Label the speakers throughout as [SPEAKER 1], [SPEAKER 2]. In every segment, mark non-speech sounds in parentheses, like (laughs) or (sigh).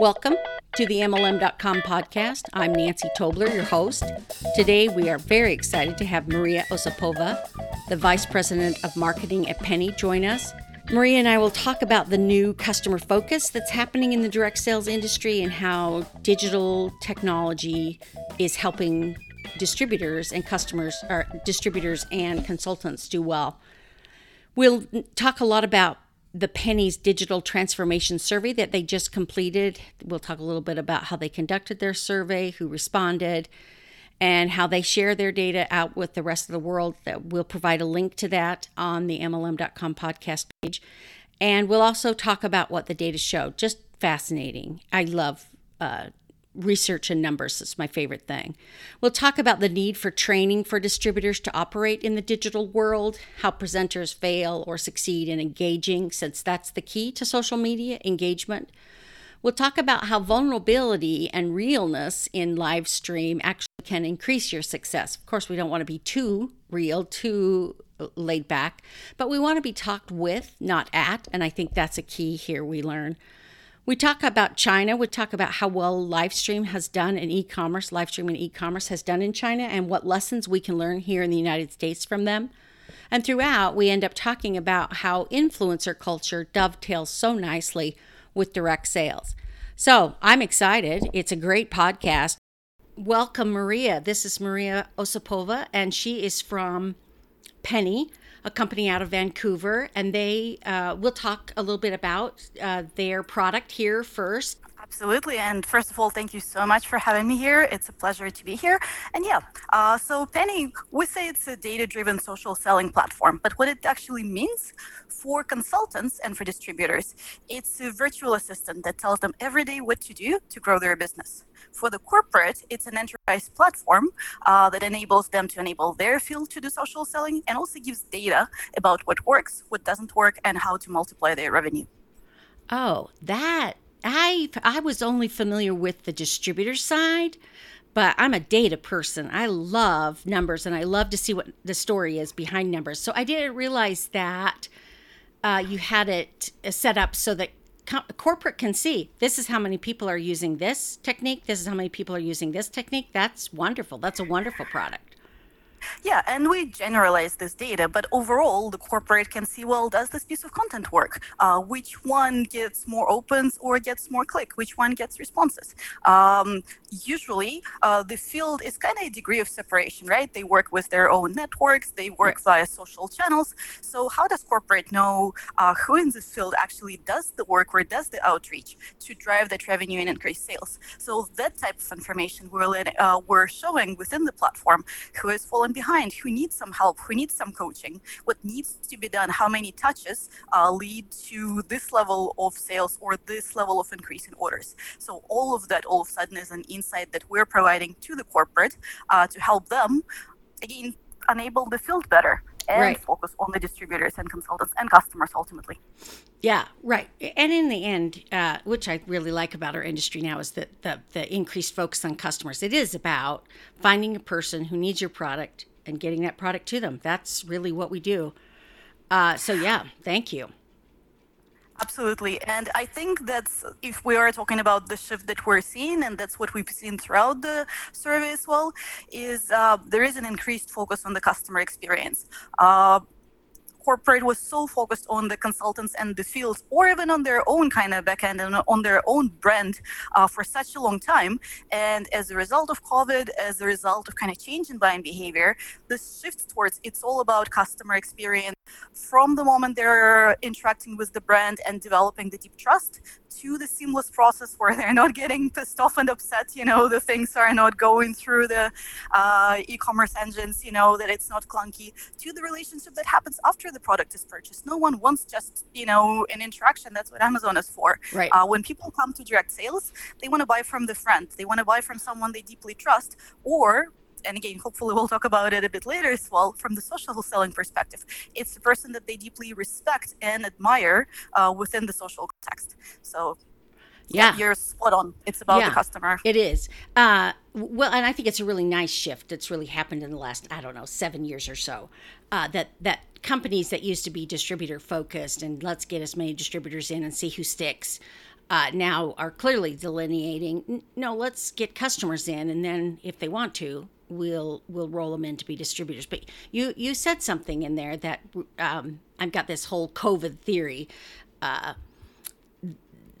[SPEAKER 1] Welcome to the MLM.com podcast. I'm Nancy Tobler, your host. Today we are very excited to have Maria Osipova, the Vice President of Marketing at Penny, join us. Maria and I will talk about the new customer focus that's happening in the direct sales industry and how digital technology is helping distributors and customers or distributors and consultants do well. We'll talk a lot about the Penny's digital transformation survey that they just completed. We'll talk a little bit about how they conducted their survey, who responded, and how they share their data out with the rest of the world. That we'll provide a link to that on the MLM.com podcast page. And we'll also talk about what the data show. Just fascinating. I love uh, research and numbers is my favorite thing. We'll talk about the need for training for distributors to operate in the digital world, how presenters fail or succeed in engaging, since that's the key to social media engagement. We'll talk about how vulnerability and realness in live stream actually can increase your success. Of course, we don't want to be too real, too laid back, but we want to be talked with, not at. And I think that's a key here we learn. We talk about China. We talk about how well Livestream has done in e commerce, Livestream and e commerce has done in China, and what lessons we can learn here in the United States from them. And throughout, we end up talking about how influencer culture dovetails so nicely with direct sales. So I'm excited. It's a great podcast. Welcome, Maria. This is Maria Osipova, and she is from Penny a company out of Vancouver, and they uh, will talk a little bit about uh, their product here first.
[SPEAKER 2] Absolutely. And first of all, thank you so much for having me here. It's a pleasure to be here. And yeah, uh, so Penny, we say it's a data driven social selling platform, but what it actually means for consultants and for distributors, it's a virtual assistant that tells them every day what to do to grow their business. For the corporate, it's an enterprise platform uh, that enables them to enable their field to do social selling and also gives data about what works, what doesn't work, and how to multiply their revenue.
[SPEAKER 1] Oh, that I I was only familiar with the distributor side, but I'm a data person. I love numbers and I love to see what the story is behind numbers. So I didn't realize that uh, you had it set up so that co- corporate can see this is how many people are using this technique. This is how many people are using this technique. That's wonderful. That's a wonderful product.
[SPEAKER 2] Yeah, and we generalize this data, but overall, the corporate can see well, does this piece of content work? Uh, which one gets more opens or gets more click? Which one gets responses? Um, usually, uh, the field is kind of a degree of separation, right? They work with their own networks, they work via social channels. So, how does corporate know uh, who in this field actually does the work or does the outreach to drive that revenue and increase sales? So, that type of information we're, uh, we're showing within the platform who is following behind, who needs some help, who needs some coaching, what needs to be done, how many touches uh, lead to this level of sales or this level of increase in orders. So all of that all of a sudden is an insight that we're providing to the corporate uh, to help them again enable the field better and right. focus on the distributors and consultants and customers ultimately.
[SPEAKER 1] Yeah, right. And in the end, uh, which I really like about our industry now, is that the, the increased focus on customers. It is about finding a person who needs your product and getting that product to them. That's really what we do. Uh, so, yeah, thank you.
[SPEAKER 2] Absolutely. And I think that's if we are talking about the shift that we're seeing, and that's what we've seen throughout the survey as well, is uh, there is an increased focus on the customer experience. Uh, corporate was so focused on the consultants and the fields, or even on their own kind of backend and on their own brand uh, for such a long time. And as a result of COVID, as a result of kind of change in buying behavior, the shift towards it's all about customer experience from the moment they're interacting with the brand and developing the deep trust to the seamless process where (laughs) they're not getting pissed off and upset, you know, the things are not going through the uh, e-commerce engines, you know, that it's not clunky, to the relationship that happens after the product is purchased. No one wants just, you know, an interaction. That's what Amazon is for.
[SPEAKER 1] Right.
[SPEAKER 2] Uh, when people come to direct sales, they want to buy from the friend. They want to buy from someone they deeply trust, or and again, hopefully we'll talk about it a bit later as well, from the social selling perspective. It's the person that they deeply respect and admire uh, within the social context. So yeah. you're spot on. It's about yeah, the customer.
[SPEAKER 1] It is. Uh, well, and I think it's a really nice shift that's really happened in the last, I don't know, seven years or so. Uh, that that companies that used to be distributor focused and let's get as many distributors in and see who sticks uh, now are clearly delineating. No, let's get customers in, and then if they want to, we'll we'll roll them in to be distributors. But you you said something in there that um, I've got this whole COVID theory uh,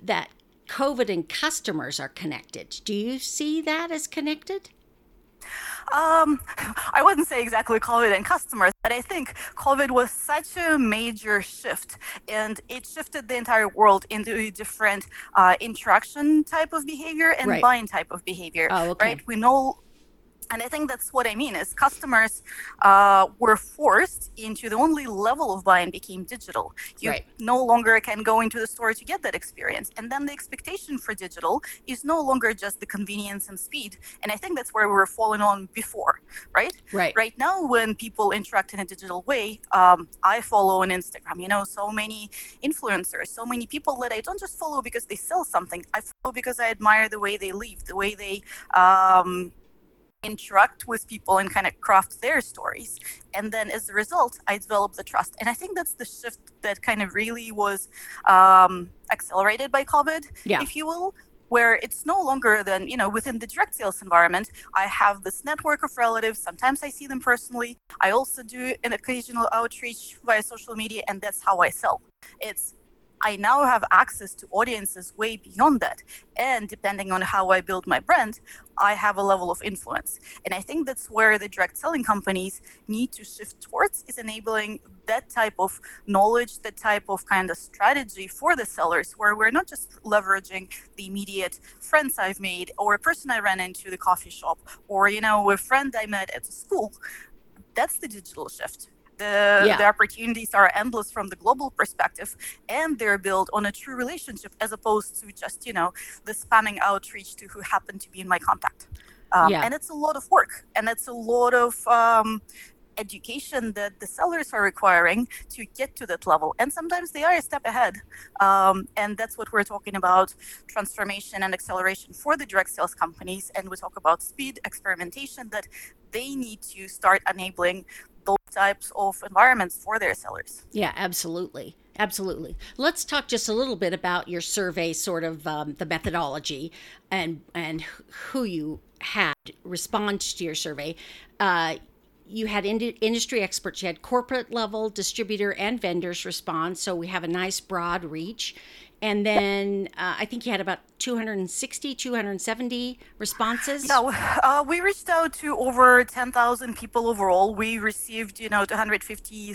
[SPEAKER 1] that COVID and customers are connected. Do you see that as connected?
[SPEAKER 2] Um, I wouldn't say exactly COVID and customers, but I think COVID was such a major shift, and it shifted the entire world into a different uh, interaction type of behavior and right. buying type of behavior. Oh, okay. Right? We know and I think that's what I mean is customers uh, were forced into the only level of buying became digital. You right. no longer can go into the store to get that experience. And then the expectation for digital is no longer just the convenience and speed. And I think that's where we were falling on before, right?
[SPEAKER 1] Right.
[SPEAKER 2] Right now, when people interact in a digital way, um, I follow on Instagram, you know, so many influencers, so many people that I don't just follow because they sell something. I follow because I admire the way they live, the way they um, interact with people and kind of craft their stories. And then as a result, I developed the trust. And I think that's the shift that kind of really was um, accelerated by COVID, yeah. if you will. Where it's no longer than, you know, within the direct sales environment, I have this network of relatives. Sometimes I see them personally. I also do an occasional outreach via social media, and that's how I sell. It's I now have access to audiences way beyond that. And depending on how I build my brand, I have a level of influence. And I think that's where the direct selling companies need to shift towards is enabling that type of knowledge, that type of kind of strategy for the sellers, where we're not just leveraging the immediate friends I've made or a person I ran into the coffee shop or, you know, a friend I met at school. That's the digital shift the, yeah. the opportunities are endless from the global perspective, and they're built on a true relationship as opposed to just, you know, the spamming outreach to who happen to be in my contact. Um, yeah. And it's a lot of work, and it's a lot of um, education that the sellers are requiring to get to that level. And sometimes they are a step ahead. Um, and that's what we're talking about transformation and acceleration for the direct sales companies. And we talk about speed, experimentation, that they need to start enabling types of environments for their sellers.
[SPEAKER 1] Yeah, absolutely. Absolutely. Let's talk just a little bit about your survey, sort of um, the methodology, and and who you had respond to your survey. Uh, you had ind- industry experts, you had corporate level distributor and vendors respond. So we have a nice broad reach. And then uh, I think you had about 260, 270 responses.
[SPEAKER 2] Yeah, uh, we reached out to over 10,000 people overall. We received, you know, 250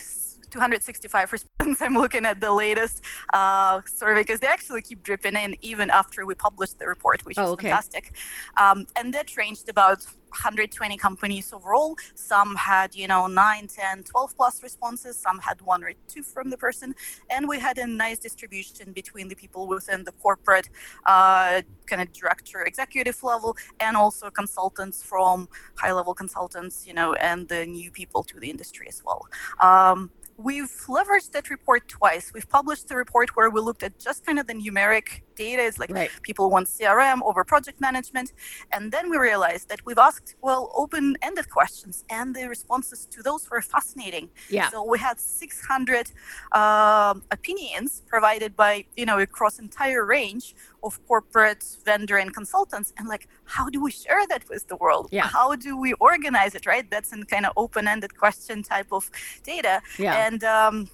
[SPEAKER 2] 265 responses. (laughs) I'm looking at the latest uh, survey because they actually keep dripping in even after we published the report, which oh, is okay. fantastic. Um, and that ranged about 120 companies overall. Some had, you know, 9, 10, 12 plus responses. Some had one or two from the person. And we had a nice distribution between the people within the corporate uh, kind of director executive level and also consultants from high level consultants, you know, and the new people to the industry as well. Um, We've leveraged that report twice. We've published a report where we looked at just kind of the numeric data. It's like right. people want CRM over project management. And then we realized that we've asked, well, open ended questions, and the responses to those were fascinating. Yeah. So we had 600 uh, opinions provided by, you know, across entire range of corporate vendor and consultants and like how do we share that with the world yeah. how do we organize it right that's a kind of open-ended question type of data yeah. and um,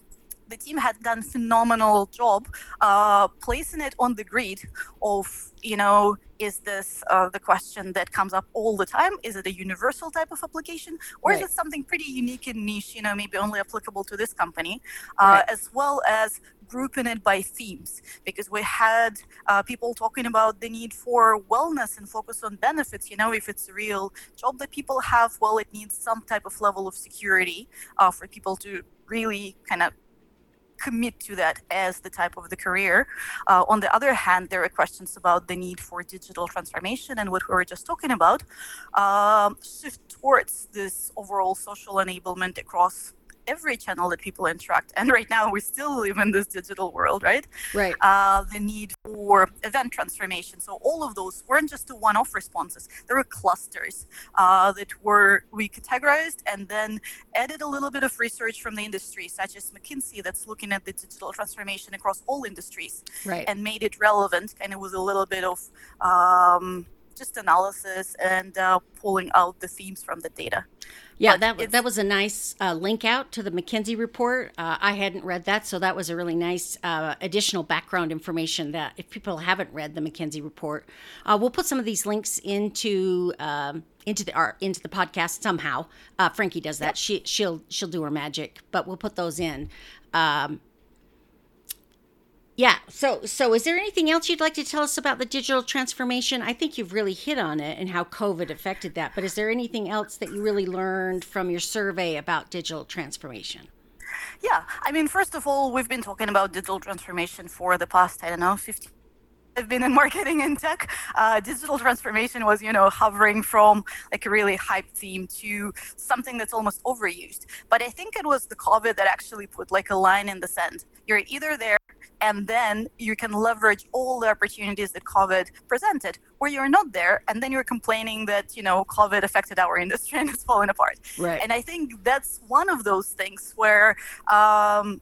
[SPEAKER 2] the team had done phenomenal job uh, placing it on the grid of you know is this uh, the question that comes up all the time is it a universal type of application or right. is it something pretty unique and niche you know maybe only applicable to this company uh, right. as well as grouping it by themes because we had uh, people talking about the need for wellness and focus on benefits. You know, if it's a real job that people have, well, it needs some type of level of security uh, for people to really kind of commit to that as the type of the career. Uh, on the other hand, there are questions about the need for digital transformation and what we were just talking about, um, shift towards this overall social enablement across every channel that people interact. And right now, we still live in this digital world, right?
[SPEAKER 1] Right.
[SPEAKER 2] Uh, the need for event transformation. So all of those weren't just the one-off responses. There were clusters uh, that were we categorized and then added a little bit of research from the industry, such as McKinsey, that's looking at the digital transformation across all industries,
[SPEAKER 1] right.
[SPEAKER 2] and made it relevant. And it was a little bit of um, just analysis and uh, pulling out the themes from the data.
[SPEAKER 1] Yeah, but that that was a nice uh, link out to the McKinsey report. Uh, I hadn't read that, so that was a really nice uh, additional background information. That if people haven't read the McKinsey report, uh, we'll put some of these links into um, into the art into the podcast somehow. Uh, Frankie does that. Yep. She she'll she'll do her magic, but we'll put those in. Um, yeah. So, so is there anything else you'd like to tell us about the digital transformation? I think you've really hit on it and how COVID affected that. But is there anything else that you really learned from your survey about digital transformation?
[SPEAKER 2] Yeah. I mean, first of all, we've been talking about digital transformation for the past, I don't know, 15 I've been in marketing and tech. Uh, digital transformation was, you know, hovering from like a really hype theme to something that's almost overused. But I think it was the COVID that actually put like a line in the sand. You're either there and then you can leverage all the opportunities that COVID presented, where you're not there, and then you're complaining that you know COVID affected our industry (laughs) and it's falling apart.
[SPEAKER 1] Right.
[SPEAKER 2] And I think that's one of those things where um,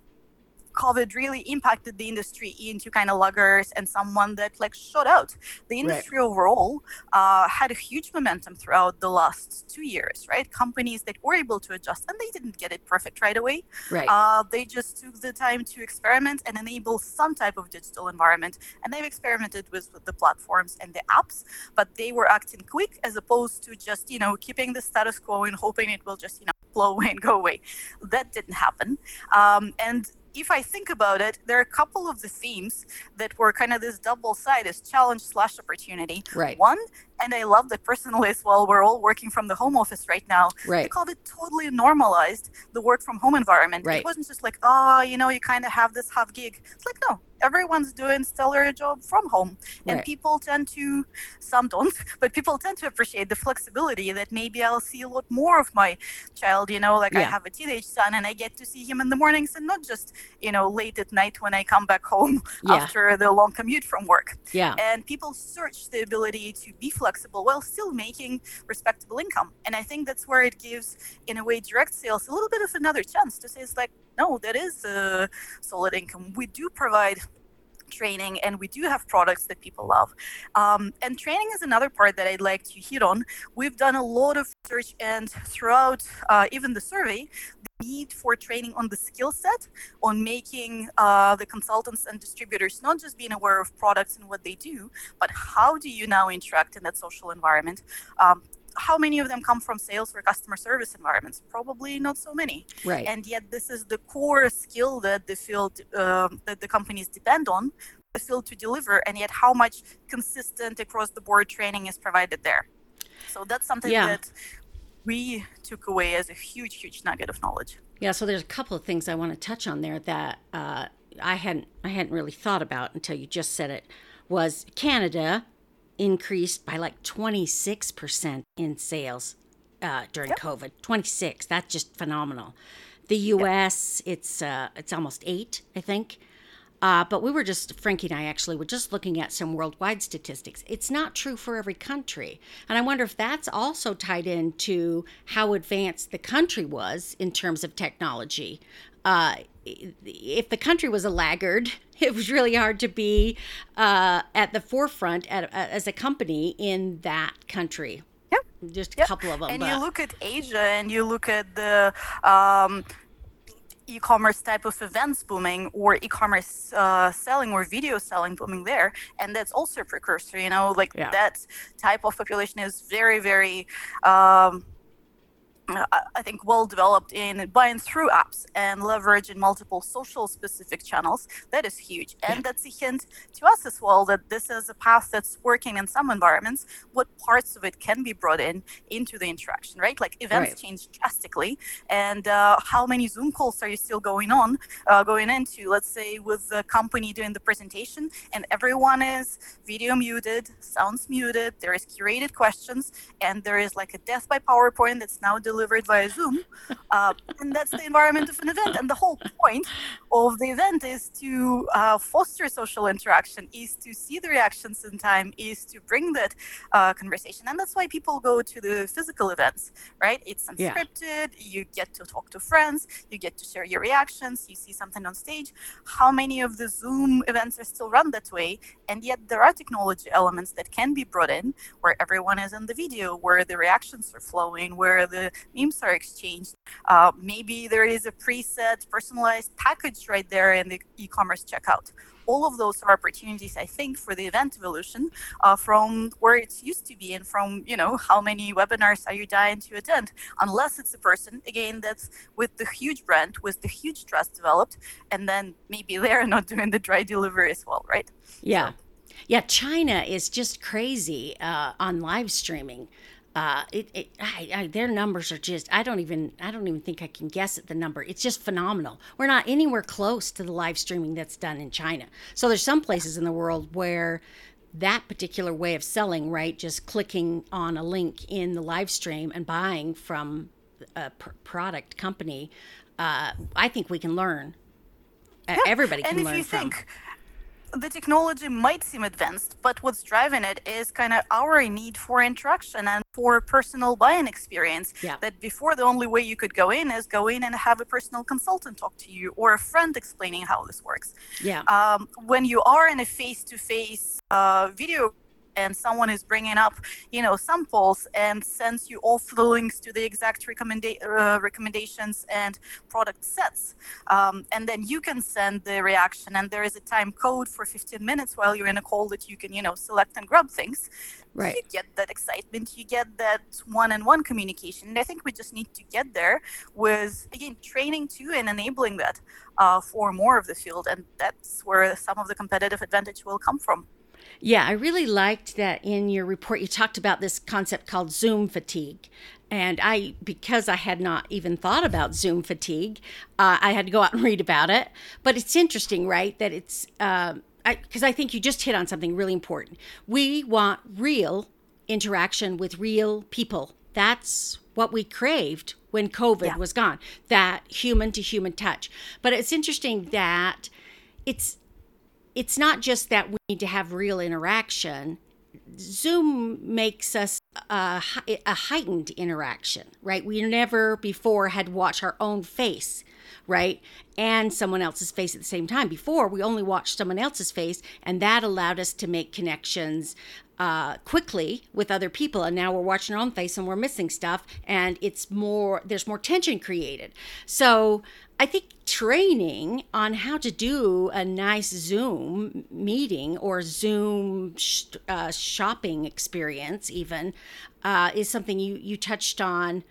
[SPEAKER 2] COVID really impacted the industry into kind of luggers and someone that like shot out. The industry right. overall uh, had a huge momentum throughout the last two years, right? Companies that were able to adjust and they didn't get it perfect right away.
[SPEAKER 1] Right.
[SPEAKER 2] Uh, they just took the time to experiment and enable some type of digital environment. And they've experimented with, with the platforms and the apps, but they were acting quick as opposed to just, you know, keeping the status quo and hoping it will just, you know, (laughs) blow away and go away. That didn't happen. Um, and if I think about it, there are a couple of the themes that were kind of this double side as challenge slash opportunity.
[SPEAKER 1] Right.
[SPEAKER 2] One, and I love that personally as well. We're all working from the home office right now.
[SPEAKER 1] Right.
[SPEAKER 2] They called it totally normalized the work from home environment.
[SPEAKER 1] Right.
[SPEAKER 2] It wasn't just like, oh, you know, you kind of have this half gig. It's like, no, everyone's doing stellar job from home and
[SPEAKER 1] right.
[SPEAKER 2] people tend to some don't (laughs) but people tend to appreciate the flexibility that maybe i'll see a lot more of my child you know like
[SPEAKER 1] yeah.
[SPEAKER 2] i have a teenage son and i get to see him in the mornings and not just you know late at night when i come back (laughs) home
[SPEAKER 1] yeah.
[SPEAKER 2] after the long commute from work
[SPEAKER 1] yeah
[SPEAKER 2] and people search the ability to be flexible while still making respectable income and i think that's where it gives in a way direct sales a little bit of another chance to say it's like no, that is a solid income. We do provide training and we do have products that people love. Um, and training is another part that I'd like to hit on. We've done a lot of research and throughout uh, even the survey, the need for training on the skill set, on making uh, the consultants and distributors not just being aware of products and what they do, but how do you now interact in that social environment? Um, how many of them come from sales or customer service environments? Probably not so many.
[SPEAKER 1] Right.
[SPEAKER 2] And yet, this is the core skill that the field uh, that the companies depend on the field to deliver, and yet how much consistent across the board training is provided there. So that's something
[SPEAKER 1] yeah.
[SPEAKER 2] that we took away as a huge, huge nugget of knowledge.
[SPEAKER 1] Yeah. So there's a couple of things I want to touch on there that uh, I hadn't I hadn't really thought about until you just said it. Was Canada increased by like 26% in sales uh, during
[SPEAKER 2] yep.
[SPEAKER 1] COVID. 26. That's just phenomenal. The U.S. Yep. it's uh, it's almost eight, I think. Uh, but we were just Frankie and I actually were just looking at some worldwide statistics. It's not true for every country, and I wonder if that's also tied into how advanced the country was in terms of technology. Uh, if the country was a laggard, (laughs) it was really hard to be uh, at the forefront at, uh, as a company in that country.
[SPEAKER 2] Yep.
[SPEAKER 1] Just a
[SPEAKER 2] yep.
[SPEAKER 1] couple of them.
[SPEAKER 2] And
[SPEAKER 1] but...
[SPEAKER 2] you look at Asia and you look at the um, e-commerce type of events booming or e-commerce uh, selling or video selling booming there and that's also a precursor you know like
[SPEAKER 1] yeah.
[SPEAKER 2] that type of population is very very um, I think well developed in buying through apps and leverage in multiple social specific channels. That is huge. And that's a hint to us as well that this is a path that's working in some environments. What parts of it can be brought in into the interaction, right? Like events
[SPEAKER 1] right.
[SPEAKER 2] change drastically. And uh, how many Zoom calls are you still going on, uh, going into, let's say, with the company doing the presentation and everyone is video muted, sounds muted, there is curated questions, and there is like a death by PowerPoint that's now delivered delivered via Zoom. Uh, and that's the environment of an event. And the whole point of the event is to uh, foster social interaction, is to see the reactions in time, is to bring that uh, conversation. And that's why people go to the physical events, right? It's unscripted. Yeah. You get to talk to friends. You get to share your reactions. You see something on stage. How many of the Zoom events are still run that way? And yet there are technology elements that can be brought in where everyone is in the video, where the reactions are flowing, where the memes are exchanged. Uh, maybe there is a preset personalized package right there in the e-commerce checkout all of those are opportunities, I think, for the event evolution uh, from where it's used to be and from, you know, how many webinars are you dying to attend, unless it's a person, again, that's with the huge brand, with the huge trust developed, and then maybe (laughs) they're not doing the dry delivery as well, right?
[SPEAKER 1] Yeah. So. Yeah, China is just crazy uh, on live streaming uh, it, it I, I, their numbers are just I don't even I don't even think I can guess at the number. It's just phenomenal. We're not anywhere close to the live streaming that's done in China. So there's some places in the world where that particular way of selling, right, just clicking on a link in the live stream and buying from a pr- product company, uh, I think we can learn. Everybody can
[SPEAKER 2] and
[SPEAKER 1] learn
[SPEAKER 2] from. Think- the technology might seem advanced, but what's driving it is kind of our need for interaction and for personal buying experience.
[SPEAKER 1] Yeah.
[SPEAKER 2] That before the only way you could go in is go in and have a personal consultant talk to you or a friend explaining how this works.
[SPEAKER 1] Yeah.
[SPEAKER 2] Um, when you are in a face-to-face uh, video and someone is bringing up, you know, samples and sends you all the links to the exact recommenda- uh, recommendations and product sets. Um, and then you can send the reaction and there is a time code for 15 minutes while you're in a call that you can, you know, select and grab things.
[SPEAKER 1] Right.
[SPEAKER 2] You get that excitement, you get that one-on-one communication. And I think we just need to get there with, again, training too and enabling that uh, for more of the field. And that's where some of the competitive advantage will come from.
[SPEAKER 1] Yeah, I really liked that in your report you talked about this concept called Zoom fatigue. And I, because I had not even thought about Zoom fatigue, uh, I had to go out and (laughs) read about it. But it's interesting, right? That it's, because um, I, I think you just hit on something really important. We want real interaction with real people. That's what we craved when COVID yeah. was gone, that human to human touch. But it's interesting that it's it's not just that we need to have real interaction. Zoom makes us a, a, heightened interaction, right? We never before had watched our own face, right? And someone else's face at the same time. Before, we only watched someone else's face, and that allowed us to make connections uh, quickly with other people. And now we're watching our own face and we're missing stuff, and it's more, there's more tension created. So I think training on how to do a nice Zoom meeting or Zoom sh- uh, shopping experience, even, uh, is something you you touched on,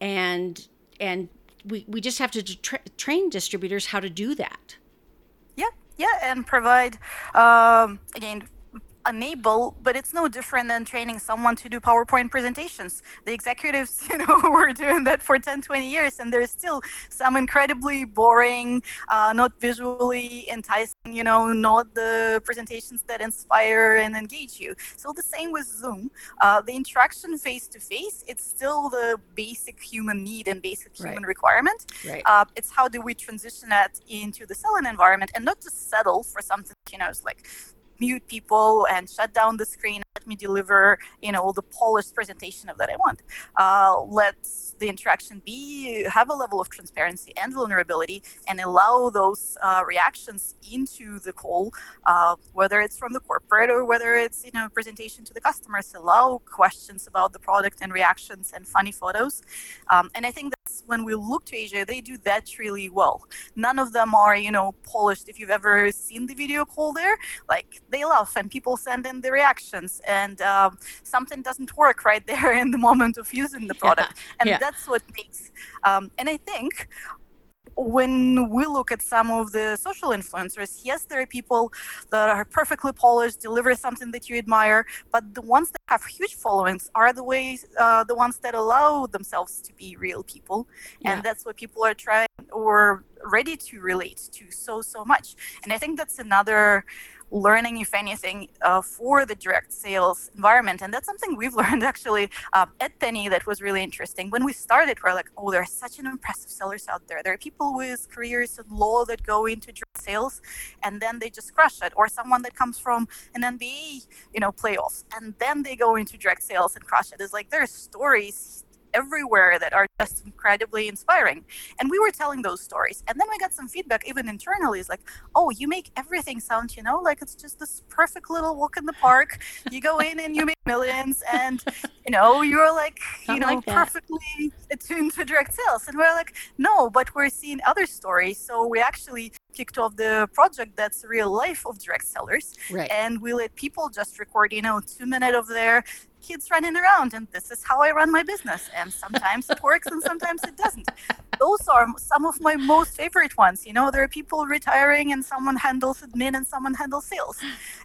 [SPEAKER 1] and and we we just have to tra- train distributors how to do that.
[SPEAKER 2] Yeah, yeah, and provide um, again enable, but it's no different than training someone to do PowerPoint presentations. The executives, (laughs) you know, (laughs) were doing that for 10, 20 years, and there's still some incredibly boring, uh, not visually enticing, you know, not the presentations that inspire and engage you. So the same with Zoom. Uh, the interaction face to face, it's still the basic human need and basic human right. requirement.
[SPEAKER 1] Right. Uh,
[SPEAKER 2] it's how do we transition that into the selling environment and not just settle for something, you know, it's like mute people and shut down the screen. Let me deliver, you know, the polished presentation of that I want. Uh, let's the interaction be have a level of transparency and vulnerability and allow those uh, reactions into the call uh, whether it's from the corporate or whether it's you know presentation to the customers allow questions about the product and reactions and funny photos um, and i think that's when we look to asia they do that really well none of them are you know polished if you've ever seen the video call there like they laugh and people send in the reactions and um, something doesn't work right (laughs) there in the moment of using the product
[SPEAKER 1] yeah.
[SPEAKER 2] and
[SPEAKER 1] yeah
[SPEAKER 2] that's what makes um, and i think when we look at some of the social influencers, yes, there are people that are perfectly polished, deliver something that you admire, but the ones that have huge followings are the ways, uh, the ones that allow themselves to be real people, yeah. and that's what people are trying or ready to relate to so so much. And I think that's another learning, if anything, uh, for the direct sales environment. And that's something we've (laughs) learned actually um, at Penny that was really interesting. When we started, we're like, oh, there are such an impressive sellers out there. There are people with careers in law that go into direct sales and then they just crush it, or someone that comes from an NBA, you know, playoffs and then they go into direct sales and crush it. It's like there are stories everywhere that are just incredibly inspiring. And we were telling those stories. And then we got some feedback, even internally, is like, oh, you make everything sound, you know, like it's just this perfect little walk in the park. You go in and you make millions, and, you know, you're like, (laughs) you know, like perfectly attuned to direct sales. And we're like, no, but we're seeing other stories. So we actually kicked off the project that's real life of direct sellers.
[SPEAKER 1] Right.
[SPEAKER 2] And we let people just record, you know, two minutes of their kids running around and this is how I run my business. And sometimes it works and sometimes it doesn't. Those are some of my most favorite ones. You know, there are people retiring and someone handles admin and someone handles sales.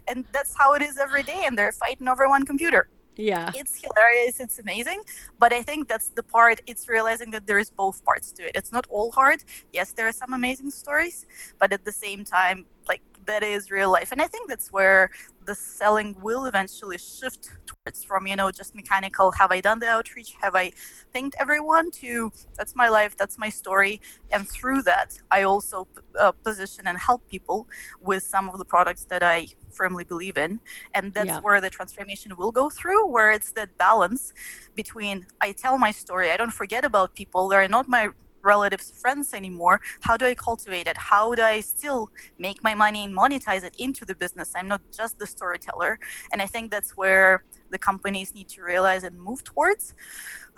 [SPEAKER 2] And that's how it is every day. And they're fighting over one computer.
[SPEAKER 1] Yeah.
[SPEAKER 2] It's hilarious. It's amazing. But I think that's the part, it's realizing that there is both parts to it. It's not all hard. Yes, there are some amazing stories, but at the same time, like that is real life. And I think that's where the selling will eventually shift towards from, you know, just mechanical, have I done the outreach? Have I thanked everyone to that's my life, that's my story. And through that, I also uh, position and help people with some of the products that I firmly believe in. And that's yeah. where the transformation will go through, where it's that balance between I tell my story, I don't forget about people, they're not my relatives, friends anymore. How do I cultivate it? How do I still make my money and monetize it into the business? I'm not just the storyteller. And I think that's where the companies need to realize and move towards.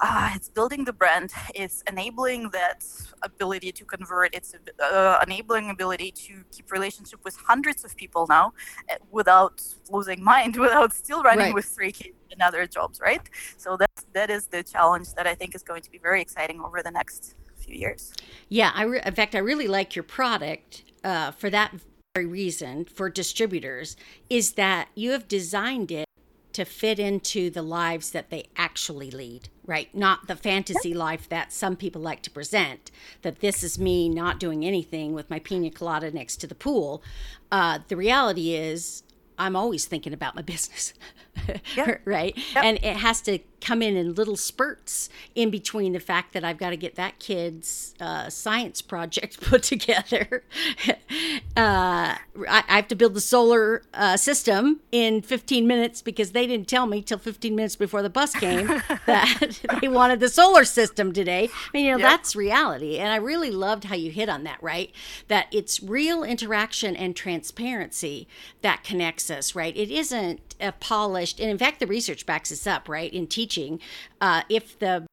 [SPEAKER 2] Uh, it's building the brand. It's enabling that ability to convert. It's uh, enabling ability to keep relationship with hundreds of people now, uh, without losing mind, (laughs) without still running right. with three kids and other jobs, right? So that that is the challenge that I think is going to be very exciting over the next few years.
[SPEAKER 1] Yeah, I re- in fact I really like your product uh, for that very reason for distributors is that you have designed it to fit into the lives that they actually lead, right? Not the fantasy life that some people like to present, that this is me not doing anything with my pina colada next to the pool. Uh, the reality is, I'm always thinking about my (laughs) business. Yep. right? Yep. And it has to come in in little spurts in between the fact that I've got to get that kid's uh, science project (laughs) put together. (laughs) uh, I, I, have to build the solar uh, system in 15 minutes because they didn't tell me till 15 minutes before the bus came (laughs) that they wanted the solar system today. I mean, you know, yep. that's reality. And I really loved how you hit on that, right? That it's real interaction and transparency that connects us, right? It isn't a polished, and in fact, the research backs us up, right? In teaching teaching, uh, if the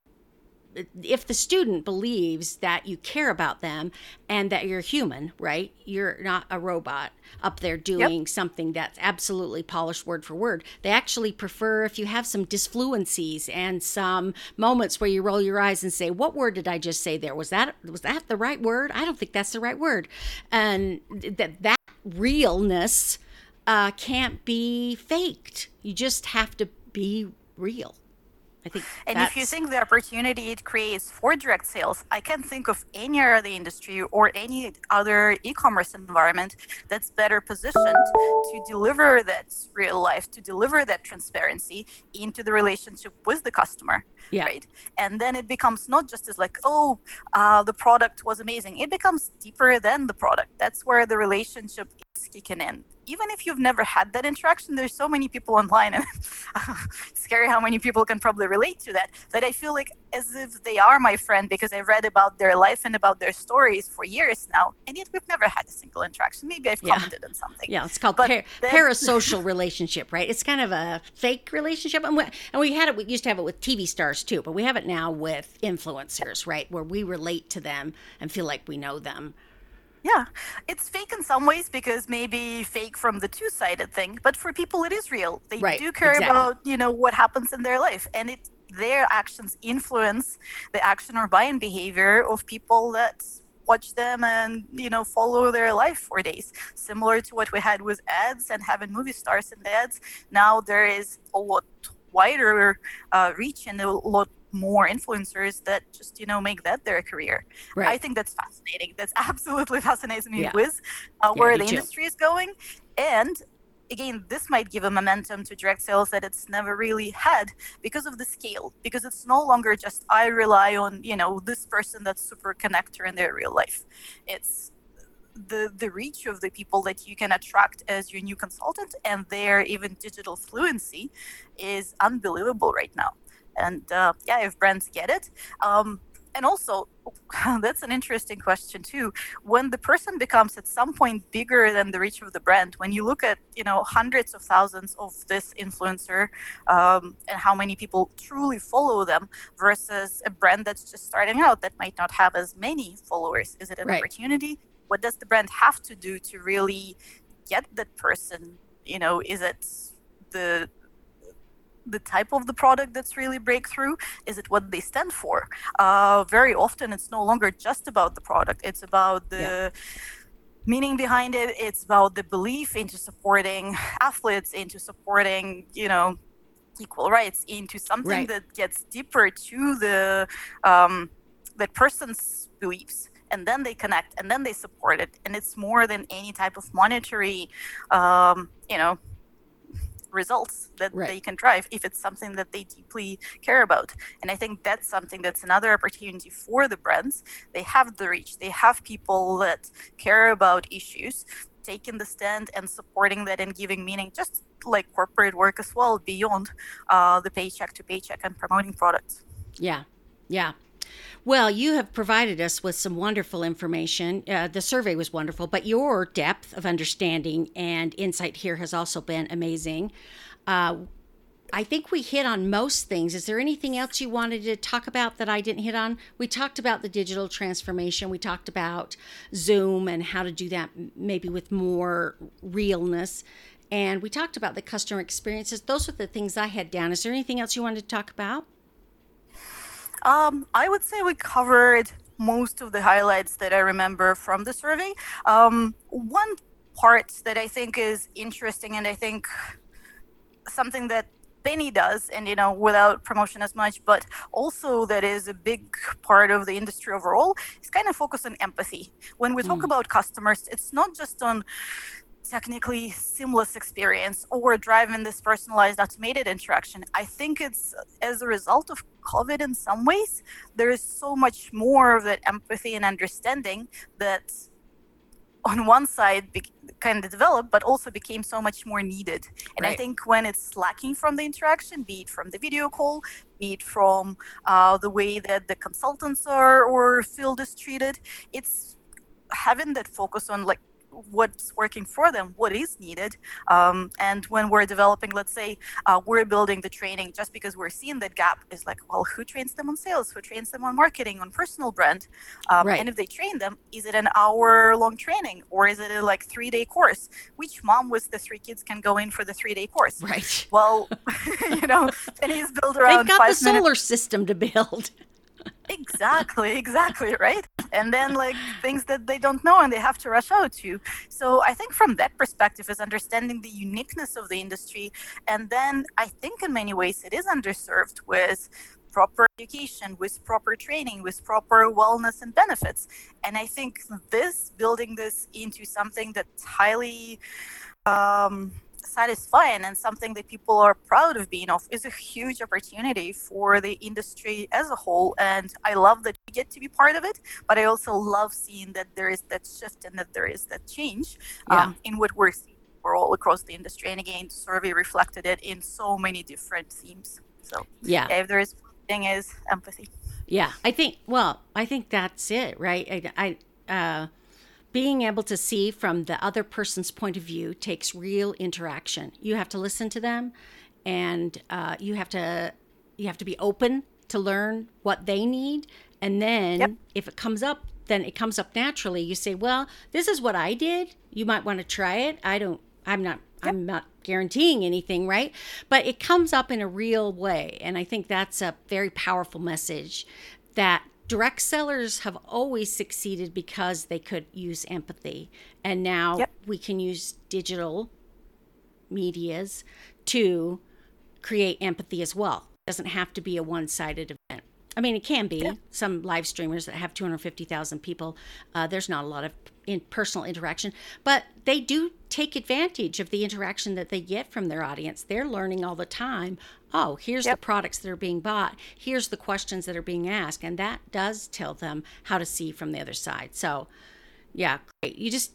[SPEAKER 1] if the student believes that you care about them and that you're human, right? You're not a robot up there doing yep. something that's absolutely polished word for word. They actually prefer if you have some disfluencies and some moments where you roll your eyes and say, "What word did I just say there? Was that was that the right word? I don't think that's the right word." And that that realness uh, can't be faked. You just have to be real. I think
[SPEAKER 2] and if you think the opportunity it creates for direct sales, I can't think of any other industry or any other e-commerce environment that's better positioned to deliver that real life, to deliver that transparency into the relationship with the customer.
[SPEAKER 1] Yeah.
[SPEAKER 2] Right. And then it becomes not just as like, oh, uh, the product was amazing. It becomes deeper than the product. That's where the relationship is kicking in even if you've never had that interaction, there's so many people online, and (laughs) scary how many people can probably relate to that. That I feel like as if they are my friend because I've read about their life and about their stories for years now, and yet we've never had a single interaction. Maybe I've commented
[SPEAKER 1] yeah.
[SPEAKER 2] on something.
[SPEAKER 1] Yeah, it's called par- then- parasocial (laughs) relationship, right? It's kind of a fake relationship, and we, and we had it. We used to have it with TV stars too, but we have it now with influencers, right? Where we relate to them and feel like we know them
[SPEAKER 2] yeah, it's fake in some ways because maybe fake from the two-sided thing, but for people it is real. They
[SPEAKER 1] right,
[SPEAKER 2] do care
[SPEAKER 1] exactly.
[SPEAKER 2] about you know what happens in their life, and it their actions influence the action or buying behavior of people that watch them and you know follow their life for days similar to what we had with ads and having movie stars in the ads now there is a lot wider uh, reach and a lot more influencers that just you know make that their career right. i think that's fascinating that's (laughs) absolutely fascinating me yeah. with uh, yeah, where the too. industry is going and again, this might give a momentum to direct sales that it's never really had because of the scale, because it's no longer just I rely on, you know, this person that's super connector in their real life. It's the the reach of the people that you can attract as your new consultant and their even digital fluency is unbelievable right now. And uh, yeah, if brands get it, um, and also (laughs) that's an interesting question too. When the person becomes at some point bigger than the reach of the brand when you look at you know hundreds of thousands of this influencer um, and how many people truly follow them versus a brand that's just starting out that might not have as many followers is it an right. opportunity? What does the brand have to do to really get that person? You know is it the the type of the product that's really breakthrough? Is it what they stand for? Uh, very often, it's no longer just about the product. It's about the yeah. meaning behind it. It's about the belief into supporting athletes, into supporting, you know, equal rights, into something right. that gets deeper to the um, that person's beliefs and then they connect and then they support it and it's more than any type of monetary um, you know results that right. they can drive if it's something that they deeply care about. And I think that's something that's another opportunity for the brands. They have the reach, they have people that care about issues, taking the stand and supporting that and giving meaning, just like corporate work as well, beyond uh, the paycheck to paycheck and promoting products.
[SPEAKER 1] Yeah, yeah. Well, you have provided us with some wonderful information. Uh, the survey was wonderful, but your depth of understanding and insight here has also been amazing. Uh, I think we hit on most things. Is there anything else you wanted to talk about that I didn't hit on? We talked about the digital transformation. We talked about Zoom and how to do that maybe with more realness. And we talked about the customer experiences. Those are the things I had down. Is there anything else you wanted to talk about?
[SPEAKER 2] Um, I would say we covered most of the highlights that I remember from the survey. Um, one part that I think is interesting, and I think something that Penny does, and you know, without promotion as much, but also that is a big part of the industry overall, is kind of focus on empathy. When we talk mm. about customers, it's not just on technically seamless experience or driving this personalized automated interaction. I think it's as a result of COVID in some ways, there is so much more of that empathy and understanding that on one side be- kind of developed, but also became so much more needed. And right. I think when it's lacking from the interaction, be it from the video call, be it from uh, the way that the consultants are or field is treated, it's having that focus on like what's working for them, what is needed. Um, and when we're developing, let's say uh, we're building the training just because we're seeing that gap is like, well, who trains them on sales? Who trains them on marketing, on personal brand? Um, right. And if they train them, is it an hour long training or is it a like three day course? Which mom with the three kids can go in for the three day course?
[SPEAKER 1] Right.
[SPEAKER 2] Well, (laughs) you know, and he's built around
[SPEAKER 1] They've got the
[SPEAKER 2] solar
[SPEAKER 1] system to build.
[SPEAKER 2] Exactly exactly right? And then like things that they don't know and they have to rush out to. So i think from that perspective is understanding the uniqueness of the industry. And then i think in many ways it is underserved with proper education with proper training with proper wellness and benefits. And i think this building this into something that's highly um, satisfying and something that people are proud of being of is a huge opportunity for the industry as a whole. And i love that we get to be part of it but i also love seeing that there is that shift and that there is that change yeah. um, in what we're seeing all across the industry. And again the survey reflected it in so many different themes. So
[SPEAKER 1] yeah,
[SPEAKER 2] if there is one thing is empathy.
[SPEAKER 1] Yeah. I think well i think that's it right? I, I uh being able to see from the other person's point of view takes real interaction. You have to listen to them, and uh, you have to you have to be open to learn what they need. And then yep. if it comes up, then it comes up naturally. You say, "Well, this is what I did. You might want to try it." I don't. I'm not. Yep. I'm not guaranteeing anything, right? But it comes up in a real way, and I think that's a very powerful message that direct sellers have always succeeded because they could use empathy. And now yep. we can use digital medias to create empathy as well. It doesn't have to be a one-sided event I mean, it can be. Yeah. Some live streamers that have 250,000 people, uh, there's not a lot of in personal interaction, but they do take advantage of the interaction that they get from their audience. They're learning all the time. Oh, here's yep. the products that are being bought. Here's the questions that are being asked, and that does tell them how to see from the other side. So, yeah, great. You just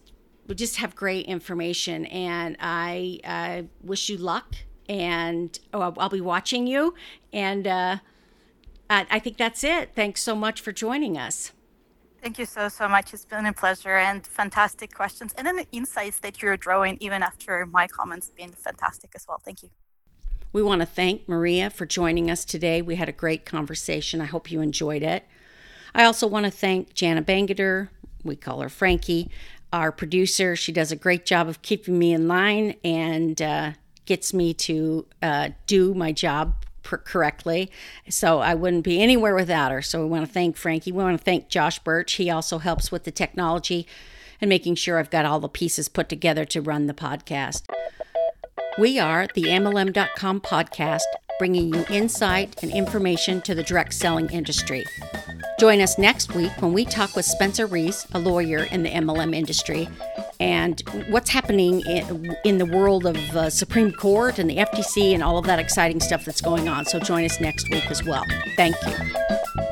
[SPEAKER 1] we just have great information, and I I wish you luck. And oh, I'll, I'll be watching you, and. uh I think that's it. Thanks so much for joining us.
[SPEAKER 2] Thank you so, so much. It's been a pleasure and fantastic questions. And then the insights that you're drawing, even after my comments, been fantastic as well. Thank you.
[SPEAKER 1] We want to thank Maria for joining us today. We had a great conversation. I hope you enjoyed it. I also want to thank Jana Bangader, we call her Frankie, our producer. She does a great job of keeping me in line and uh, gets me to uh, do my job correctly. So I wouldn't be anywhere without her. So we want to thank Frankie. We want to thank Josh Birch. He also helps with the technology and making sure I've got all the pieces put together to run the podcast. We are the MLM.com podcast, bringing you insight and information to the direct selling industry. Join us next week when we talk with Spencer Reese, a lawyer in the MLM industry, and what's happening in, the world of uh, Supreme Court and the FTC and all of that exciting stuff that's going on. So join us next week as well. Thank you.